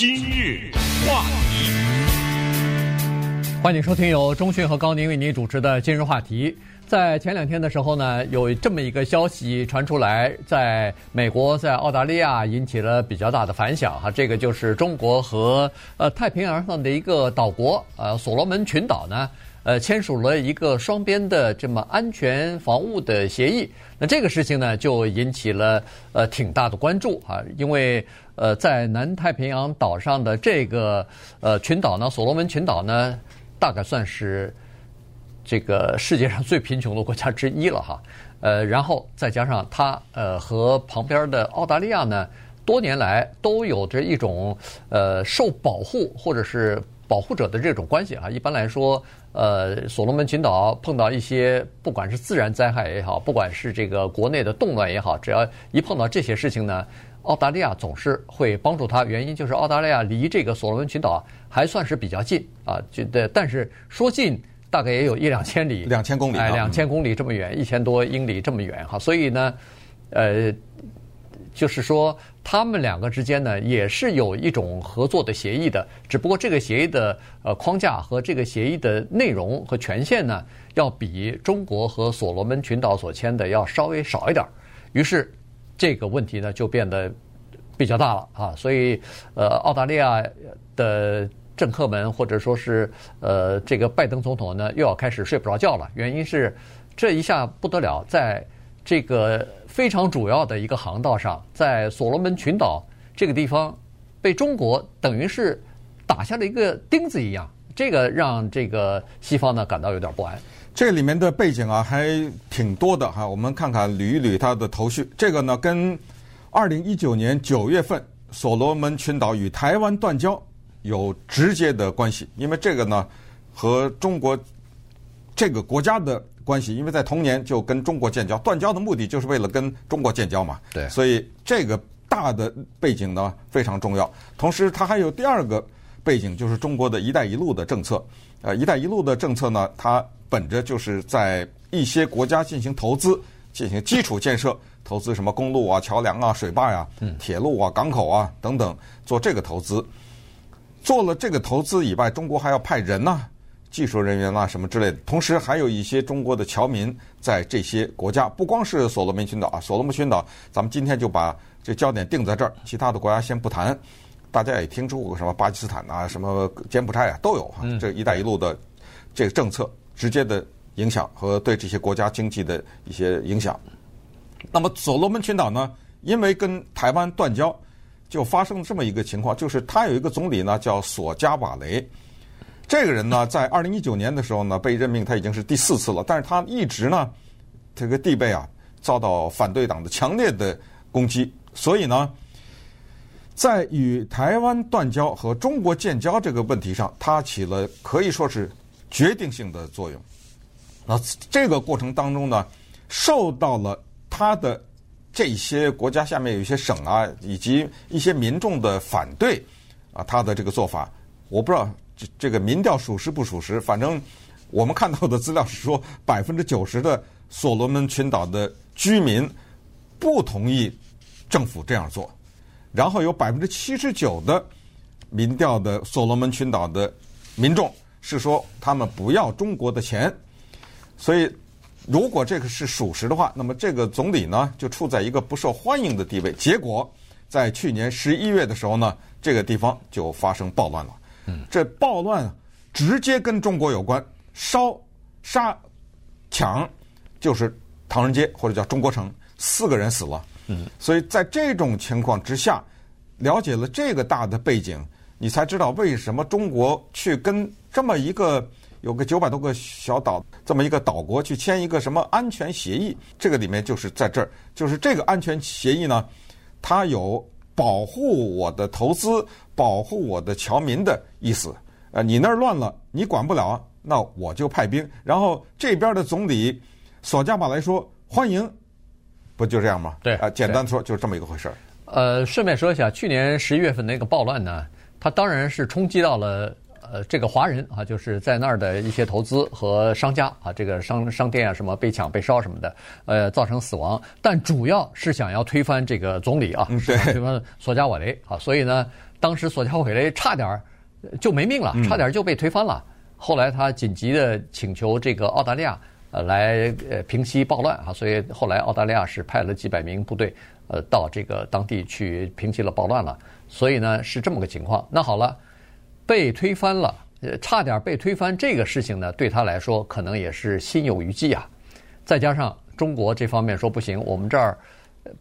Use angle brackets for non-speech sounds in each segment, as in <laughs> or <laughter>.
今日话题，欢迎收听由中讯和高宁为您主持的今日话题。在前两天的时候呢，有这么一个消息传出来，在美国、在澳大利亚引起了比较大的反响哈。这个就是中国和呃太平洋上的一个岛国呃所罗门群岛呢，呃签署了一个双边的这么安全防务的协议。那这个事情呢，就引起了呃挺大的关注啊，因为呃在南太平洋岛上的这个呃群岛呢，所罗门群岛呢，大概算是。这个世界上最贫穷的国家之一了哈，呃，然后再加上它呃和旁边的澳大利亚呢，多年来都有着一种呃受保护或者是保护者的这种关系啊。一般来说，呃，所罗门群岛碰到一些不管是自然灾害也好，不管是这个国内的动乱也好，只要一碰到这些事情呢，澳大利亚总是会帮助他。原因就是澳大利亚离这个所罗门群岛还算是比较近啊，觉得但是说近。大概也有一两千里，两千公里，哎，两千公里这么远，一千多英里这么远哈，所以呢，呃，就是说他们两个之间呢也是有一种合作的协议的，只不过这个协议的呃框架和这个协议的内容和权限呢，要比中国和所罗门群岛所签的要稍微少一点儿，于是这个问题呢就变得比较大了啊，所以呃，澳大利亚的。政客们，或者说是呃，这个拜登总统呢，又要开始睡不着觉了。原因是这一下不得了，在这个非常主要的一个航道上，在所罗门群岛这个地方，被中国等于是打下了一个钉子一样，这个让这个西方呢感到有点不安。这里面的背景啊，还挺多的哈。我们看看捋一捋它的头绪。这个呢，跟二零一九年九月份所罗门群岛与台湾断交。有直接的关系，因为这个呢，和中国这个国家的关系，因为在同年就跟中国建交，断交的目的就是为了跟中国建交嘛。对，所以这个大的背景呢非常重要。同时，它还有第二个背景，就是中国的一带一路的政策。呃，一带一路的政策呢，它本着就是在一些国家进行投资、进行基础建设，投资什么公路啊、桥梁啊、水坝呀、铁路啊、港口啊等等，做这个投资。做了这个投资以外，中国还要派人呢、啊、技术人员啦、啊、什么之类的。同时，还有一些中国的侨民在这些国家，不光是所罗门群岛啊，所罗门群岛，咱们今天就把这焦点定在这儿，其他的国家先不谈。大家也听说过什么巴基斯坦啊、什么柬埔寨啊都有哈，这“一带一路”的这个政策直接的影响和对这些国家经济的一些影响。那么，所罗门群岛呢，因为跟台湾断交。就发生了这么一个情况，就是他有一个总理呢，叫索加瓦雷。这个人呢，在二零一九年的时候呢，被任命，他已经是第四次了。但是他一直呢，这个地位啊，遭到反对党的强烈的攻击。所以呢，在与台湾断交和中国建交这个问题上，他起了可以说是决定性的作用。那这个过程当中呢，受到了他的。这些国家下面有一些省啊，以及一些民众的反对啊，他的这个做法，我不知道这这个民调属实不属实。反正我们看到的资料是说，百分之九十的所罗门群岛的居民不同意政府这样做，然后有百分之七十九的民调的所罗门群岛的民众是说他们不要中国的钱，所以。如果这个是属实的话，那么这个总理呢就处在一个不受欢迎的地位。结果在去年十一月的时候呢，这个地方就发生暴乱了。嗯，这暴乱直接跟中国有关，烧、杀、抢，就是唐人街或者叫中国城，四个人死了。嗯，所以在这种情况之下，了解了这个大的背景，你才知道为什么中国去跟这么一个。有个九百多个小岛，这么一个岛国去签一个什么安全协议？这个里面就是在这儿，就是这个安全协议呢，它有保护我的投资、保护我的侨民的意思。呃，你那儿乱了，你管不了，那我就派兵。然后这边的总理索加瓦雷说欢迎，不就这样吗？对，啊，简单说就是这么一个回事儿。呃，顺便说一下，去年十一月份那个暴乱呢，它当然是冲击到了。呃，这个华人啊，就是在那儿的一些投资和商家啊，这个商商店啊，什么被抢、被烧什么的，呃，造成死亡。但主要是想要推翻这个总理啊，是推翻索加瓦雷啊。所以呢，当时索加瓦雷差点就没命了，差点就被推翻了。后来他紧急的请求这个澳大利亚呃来呃平息暴乱啊，所以后来澳大利亚是派了几百名部队呃到这个当地去平息了暴乱了。所以呢是这么个情况。那好了，被推翻了，呃差点被推翻这个事情呢对他来说可能也是心有余悸啊。再加上中国这方面说不行，我们这儿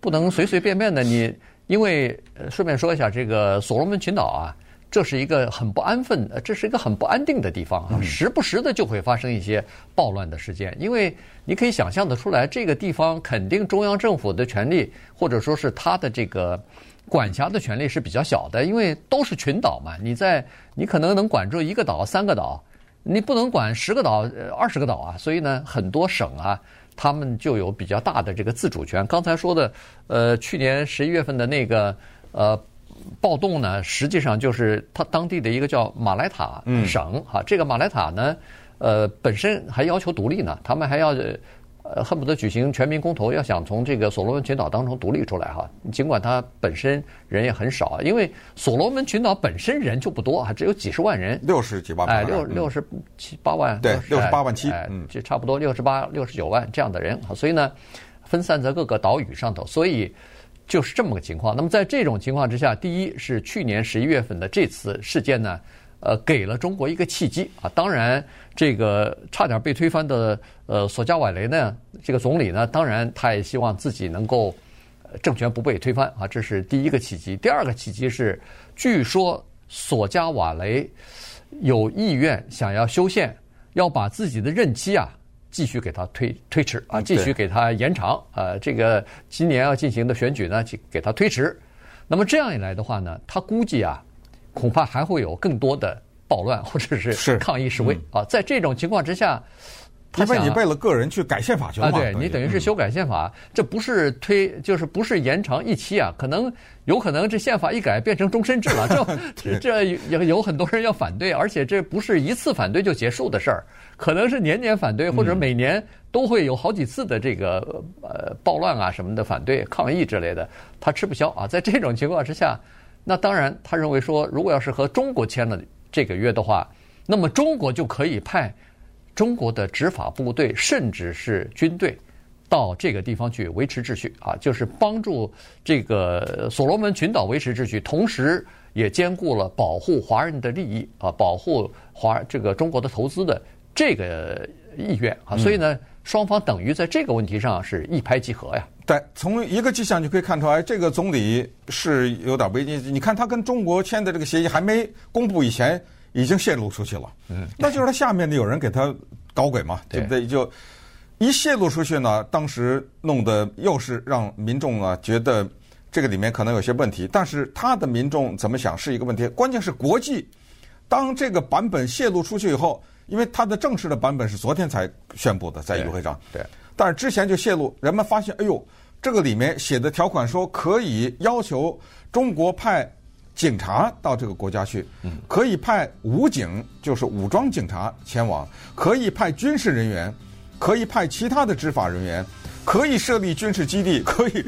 不能随随便便的你，因为顺便说一下这个所罗门群岛啊。这是一个很不安分，这是一个很不安定的地方啊，时不时的就会发生一些暴乱的事件。因为你可以想象的出来，这个地方肯定中央政府的权力，或者说是他的这个管辖的权力是比较小的，因为都是群岛嘛。你在你可能能管住一个岛、三个岛，你不能管十个岛、二十个岛啊。所以呢，很多省啊，他们就有比较大的这个自主权。刚才说的，呃，去年十一月份的那个，呃。暴动呢，实际上就是他当地的一个叫马来塔省哈，这个马来塔呢，呃，本身还要求独立呢，他们还要呃恨不得举行全民公投，要想从这个所罗门群岛当中独立出来哈。尽管它本身人也很少，因为所罗门群岛本身人就不多啊，只有几十万人，六十几万，哎，六六十七八万，对，六十八万七，嗯，就差不多六十八、六十九万这样的人，所以呢，分散在各个岛屿上头，所以。就是这么个情况。那么在这种情况之下，第一是去年十一月份的这次事件呢，呃，给了中国一个契机啊。当然，这个差点被推翻的呃索加瓦雷呢，这个总理呢，当然他也希望自己能够政权不被推翻啊。这是第一个契机。第二个契机是，据说索加瓦雷有意愿想要修宪，要把自己的任期啊。继续给他推推迟啊，继续给他延长啊，这个今年要进行的选举呢，就给他推迟。那么这样一来的话呢，他估计啊，恐怕还会有更多的暴乱 <laughs> 或者是抗议示威啊。在这种情况之下。因为你为了个人去改宪法去了嘛？啊，对，你等于是修改宪法，这不是推，就是不是延长一期啊？可能有可能这宪法一改变成终身制了，这 <laughs> 这有有很多人要反对，而且这不是一次反对就结束的事儿，可能是年年反对，或者每年都会有好几次的这个呃暴乱啊什么的反对抗议之类的，他吃不消啊。在这种情况之下，那当然他认为说，如果要是和中国签了这个约的话，那么中国就可以派。中国的执法部队甚至是军队，到这个地方去维持秩序啊，就是帮助这个所罗门群岛维持秩序，同时也兼顾了保护华人的利益啊，保护华这个中国的投资的这个意愿啊，所以呢，双方等于在这个问题上是一拍即合呀。对，从一个迹象就可以看出来，这个总理是有点危机。你看他跟中国签的这个协议还没公布以前。已经泄露出去了，嗯，那就是他下面的有人给他搞鬼嘛，<laughs> 对不对？就一泄露出去呢，当时弄得又是让民众啊觉得这个里面可能有些问题，但是他的民众怎么想是一个问题，关键是国际当这个版本泄露出去以后，因为他的正式的版本是昨天才宣布的，在议会上，对，但是之前就泄露，人们发现，哎呦，这个里面写的条款说可以要求中国派。警察到这个国家去，可以派武警，就是武装警察前往；可以派军事人员，可以派其他的执法人员，可以设立军事基地，<laughs> 可以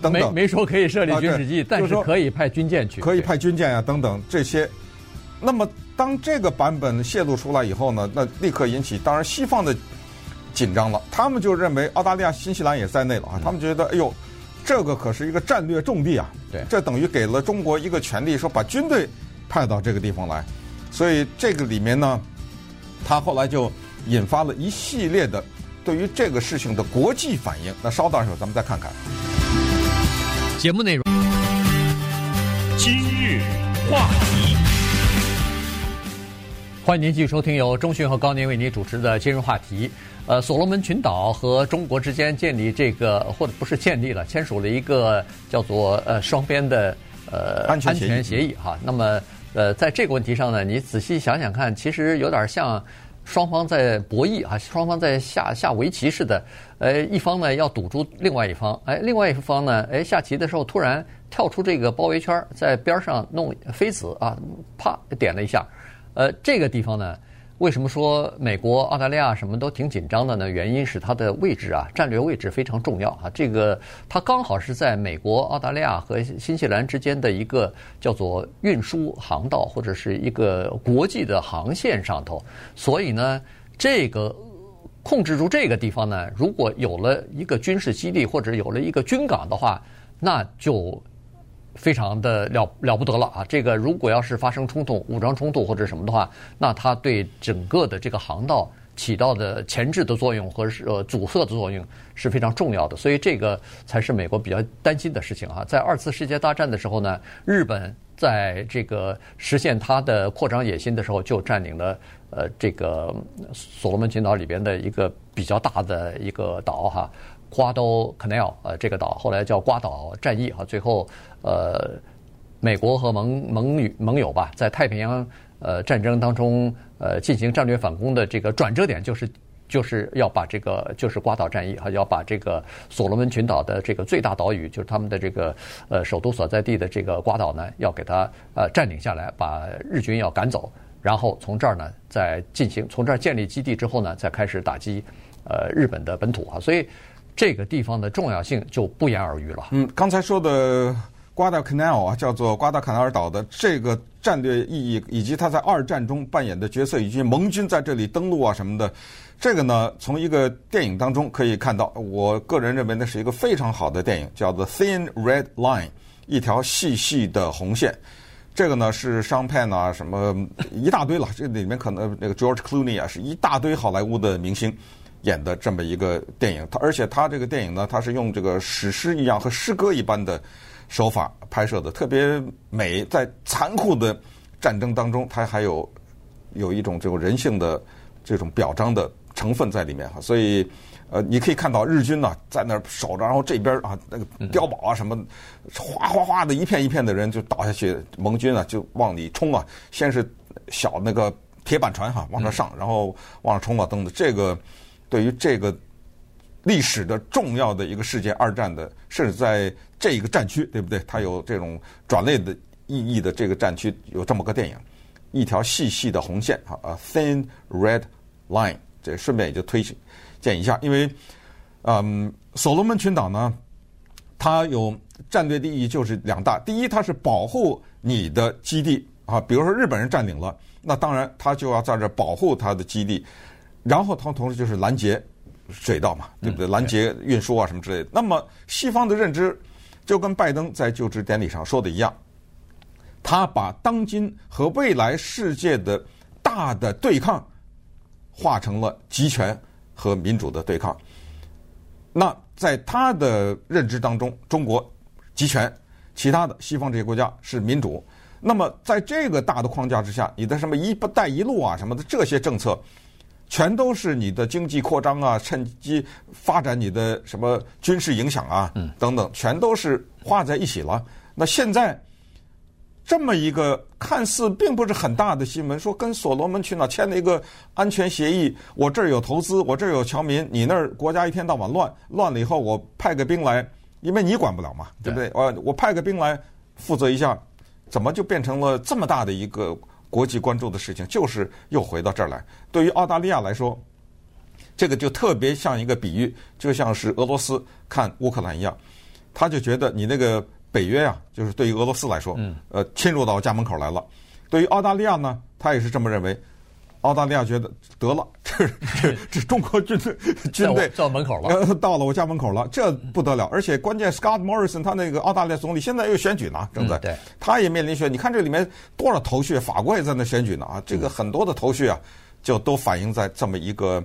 等等。没没说可以设立军事基地，但是可以派军舰去，可以派军舰啊等等这些。那么当这个版本泄露出来以后呢，那立刻引起当然西方的紧张了。他们就认为澳大利亚、新西兰也在内了啊，他们觉得哎呦。这个可是一个战略重地啊！对，这等于给了中国一个权利，说把军队派到这个地方来。所以这个里面呢，他后来就引发了一系列的对于这个事情的国际反应。那稍等一会儿，咱们再看看节目内容。今日话题，欢迎您继续收听由中讯和高宁为您主持的今日话题。呃，所罗门群岛和中国之间建立这个，或者不是建立了，签署了一个叫做呃双边的呃安全协议哈。那么呃，在这个问题上呢，你仔细想想看，其实有点像双方在博弈啊，双方在下下围棋似的。呃，一方呢要堵住另外一方，哎，另外一方呢，哎，下棋的时候突然跳出这个包围圈，在边上弄飞子啊，啪点了一下。呃，这个地方呢。为什么说美国、澳大利亚什么都挺紧张的呢？原因是它的位置啊，战略位置非常重要啊。这个它刚好是在美国、澳大利亚和新西兰之间的一个叫做运输航道或者是一个国际的航线上头，所以呢，这个控制住这个地方呢，如果有了一个军事基地或者有了一个军港的话，那就。非常的了了不得了啊！这个如果要是发生冲突、武装冲突或者什么的话，那它对整个的这个航道起到的前置的作用和呃阻塞的作用是非常重要的。所以这个才是美国比较担心的事情哈。在二次世界大战的时候呢，日本在这个实现它的扩张野心的时候，就占领了呃这个所罗门群岛里边的一个比较大的一个岛哈。瓜岛 Canal 呃，这个岛后来叫瓜岛战役哈，最后呃，美国和盟盟友盟友吧，在太平洋呃战争当中呃进行战略反攻的这个转折点，就是就是要把这个就是瓜岛战役哈，要把这个所罗门群岛的这个最大岛屿，就是他们的这个呃首都所在地的这个瓜岛呢，要给它呃占领下来，把日军要赶走，然后从这儿呢再进行从这儿建立基地之后呢，再开始打击呃日本的本土啊，所以。这个地方的重要性就不言而喻了。嗯，刚才说的瓜达 Canal 啊，叫做瓜达卡纳尔岛的这个战略意义，以及他在二战中扮演的角色，以及盟军在这里登陆啊什么的，这个呢，从一个电影当中可以看到。我个人认为那是一个非常好的电影，叫做《Thin Red Line》，一条细细的红线。这个呢是商佩啊，什么一大堆了。这里面可能那个 George Clooney 啊，是一大堆好莱坞的明星。演的这么一个电影，他而且他这个电影呢，他是用这个史诗一样和诗歌一般的手法拍摄的，特别美。在残酷的战争当中，它还有有一种这种人性的这种表彰的成分在里面哈。所以，呃，你可以看到日军呢在那儿守着，然后这边啊那个碉堡啊什么，哗哗哗的一片一片的人就倒下去，盟军啊就往里冲啊，先是小那个铁板船哈往那上，然后往上冲啊等等这个。对于这个历史的重要的一个事件，二战的，甚至在这一个战区，对不对？它有这种转类的意义的这个战区，有这么个电影，一条细细的红线啊，A thin red line。这顺便也就推荐一下，因为嗯，所罗门群岛呢，它有战略的意义就是两大，第一，它是保护你的基地啊，比如说日本人占领了，那当然他就要在这保护他的基地。然后他同时就是拦截水道嘛，对不对？拦截运输啊什么之类的。那么西方的认知就跟拜登在就职典礼上说的一样，他把当今和未来世界的大的对抗化成了集权和民主的对抗。那在他的认知当中，中国集权，其他的西方这些国家是民主。那么在这个大的框架之下，你的什么“一带一路”啊什么的这些政策。全都是你的经济扩张啊，趁机发展你的什么军事影响啊，等等，全都是画在一起了。那现在这么一个看似并不是很大的新闻，说跟所罗门群岛签了一个安全协议，我这儿有投资，我这儿有侨民，你那儿国家一天到晚乱，乱了以后我派个兵来，因为你管不了嘛，对不对？我我派个兵来负责一下，怎么就变成了这么大的一个？国际关注的事情就是又回到这儿来。对于澳大利亚来说，这个就特别像一个比喻，就像是俄罗斯看乌克兰一样，他就觉得你那个北约啊，就是对于俄罗斯来说，呃，侵入到家门口来了。对于澳大利亚呢，他也是这么认为。澳大利亚觉得得了，<laughs> 这这这中国军队军队到门口了，到了我家门口了，这不得了！而且关键，Scott Morrison 他那个澳大利亚总理现在又选举呢，正在，对，他也面临选。你看这里面多少头绪，法国也在那选举呢啊！这个很多的头绪啊，就都反映在这么一个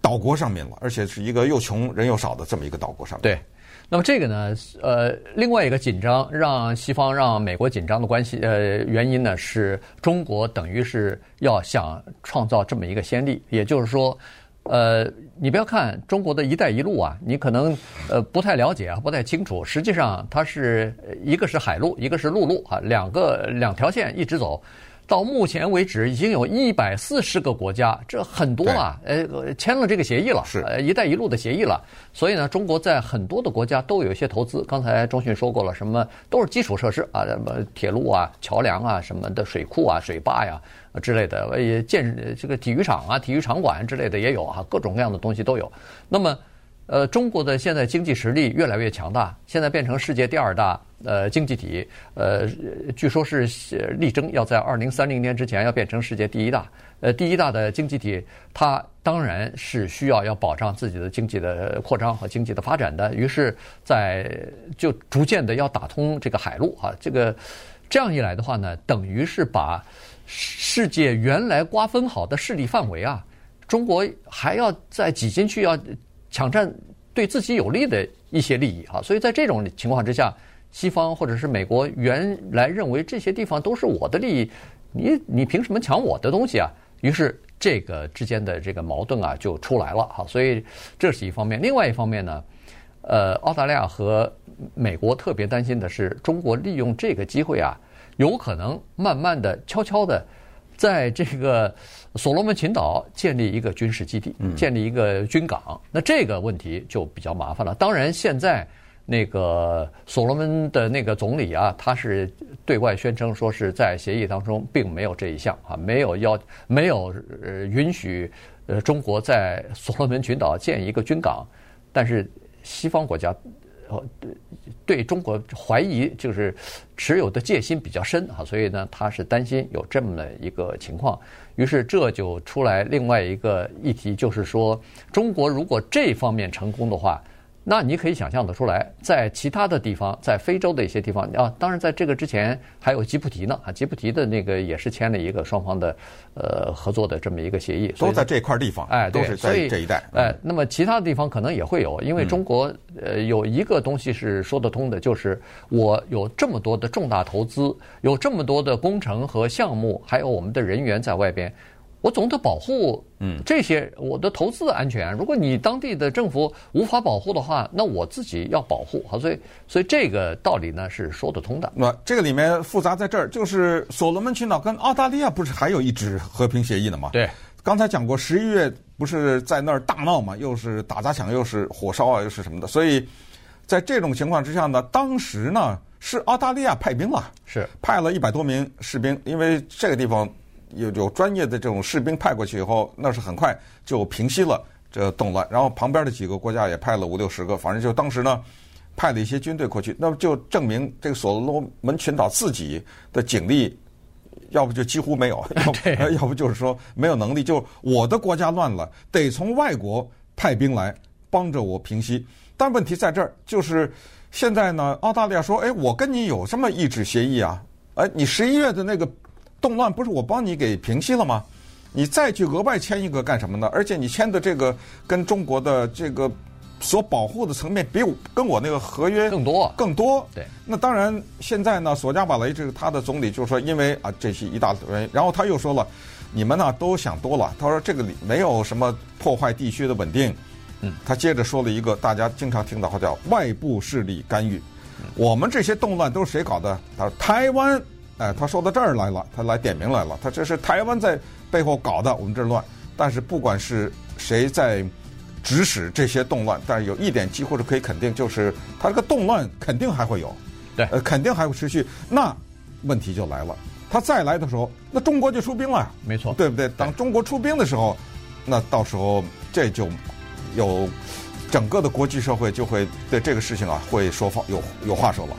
岛国上面了，而且是一个又穷人又少的这么一个岛国上面。对。那么这个呢，呃，另外一个紧张让西方让美国紧张的关系，呃，原因呢是中国等于是要想创造这么一个先例，也就是说，呃，你不要看中国的一带一路啊，你可能呃不太了解啊，不太清楚，实际上它是一个是海路，一个是陆路啊，两个两条线一直走。到目前为止，已经有一百四十个国家，这很多啊，呃，签了这个协议了，是呃“一带一路”的协议了。所以呢，中国在很多的国家都有一些投资。刚才中迅说过了，什么都是基础设施啊，什么铁路啊、桥梁啊、什么的水库啊、水坝呀之类的，也建这个体育场啊、体育场馆之类的也有啊，各种各样的东西都有。那么。呃，中国的现在经济实力越来越强大，现在变成世界第二大呃经济体，呃，据说是力争要在二零三零年之前要变成世界第一大，呃，第一大的经济体，它当然是需要要保障自己的经济的扩张和经济的发展的，于是，在就逐渐的要打通这个海路啊，这个这样一来的话呢，等于是把世界原来瓜分好的势力范围啊，中国还要再挤进去要。抢占对自己有利的一些利益啊，所以在这种情况之下，西方或者是美国原来认为这些地方都是我的利益，你你凭什么抢我的东西啊？于是这个之间的这个矛盾啊就出来了哈，所以这是一方面。另外一方面呢，呃，澳大利亚和美国特别担心的是，中国利用这个机会啊，有可能慢慢的、悄悄的。在这个所罗门群岛建立一个军事基地，建立一个军港，那这个问题就比较麻烦了。当然，现在那个所罗门的那个总理啊，他是对外宣称说是在协议当中并没有这一项啊，没有要没有呃允许呃中国在所罗门群岛建一个军港，但是西方国家。对，对中国怀疑就是持有的戒心比较深啊，所以呢，他是担心有这么的一个情况，于是这就出来另外一个议题，就是说，中国如果这方面成功的话。那你可以想象得出来，在其他的地方，在非洲的一些地方啊，当然在这个之前还有吉布提呢啊，吉布提的那个也是签了一个双方的呃合作的这么一个协议，都在这块地方，哎，都是在这一带，哎，那么其他的地方可能也会有，因为中国呃有一个东西是说得通的，就是我有这么多的重大投资，有这么多的工程和项目，还有我们的人员在外边。我总得保护，嗯，这些我的投资的安全。如果你当地的政府无法保护的话，那我自己要保护。好，所以，所以这个道理呢是说得通的。那这个里面复杂在这儿，就是所罗门群岛跟澳大利亚不是还有一纸和平协议呢吗？对，刚才讲过，十一月不是在那儿大闹嘛，又是打砸抢，又是火烧啊，又是什么的。所以在这种情况之下呢，当时呢是澳大利亚派兵了，是派了一百多名士兵，因为这个地方。有有专业的这种士兵派过去以后，那是很快就平息了这个动乱。然后旁边的几个国家也派了五六十个，反正就当时呢派了一些军队过去，那么就证明这个所罗门群岛自己的警力，要不就几乎没有，<laughs> 要不 <laughs> 要不就是说没有能力。就我的国家乱了，得从外国派兵来帮着我平息。但问题在这儿，就是现在呢，澳大利亚说：“哎，我跟你有这么一纸协议啊？哎，你十一月的那个。”动乱不是我帮你给平息了吗？你再去额外签一个干什么呢？而且你签的这个跟中国的这个所保护的层面比我跟我那个合约更多更多。对，那当然现在呢，索加瓦雷这个他的总理就说，因为啊这些一大堆原因，然后他又说了，你们呢都想多了。他说这个里没有什么破坏地区的稳定。嗯，他接着说了一个大家经常听到话叫外部势力干预。我们这些动乱都是谁搞的？他说台湾。哎，他说到这儿来了，他来点名来了。他这是台湾在背后搞的，我们这儿乱。但是不管是谁在指使这些动乱，但是有一点几乎是可以肯定，就是他这个动乱肯定还会有，对，呃，肯定还会持续。那问题就来了，他再来的时候，那中国就出兵了，没错，对不对？当中国出兵的时候，那到时候这就有整个的国际社会就会对这个事情啊会说话有有话说了。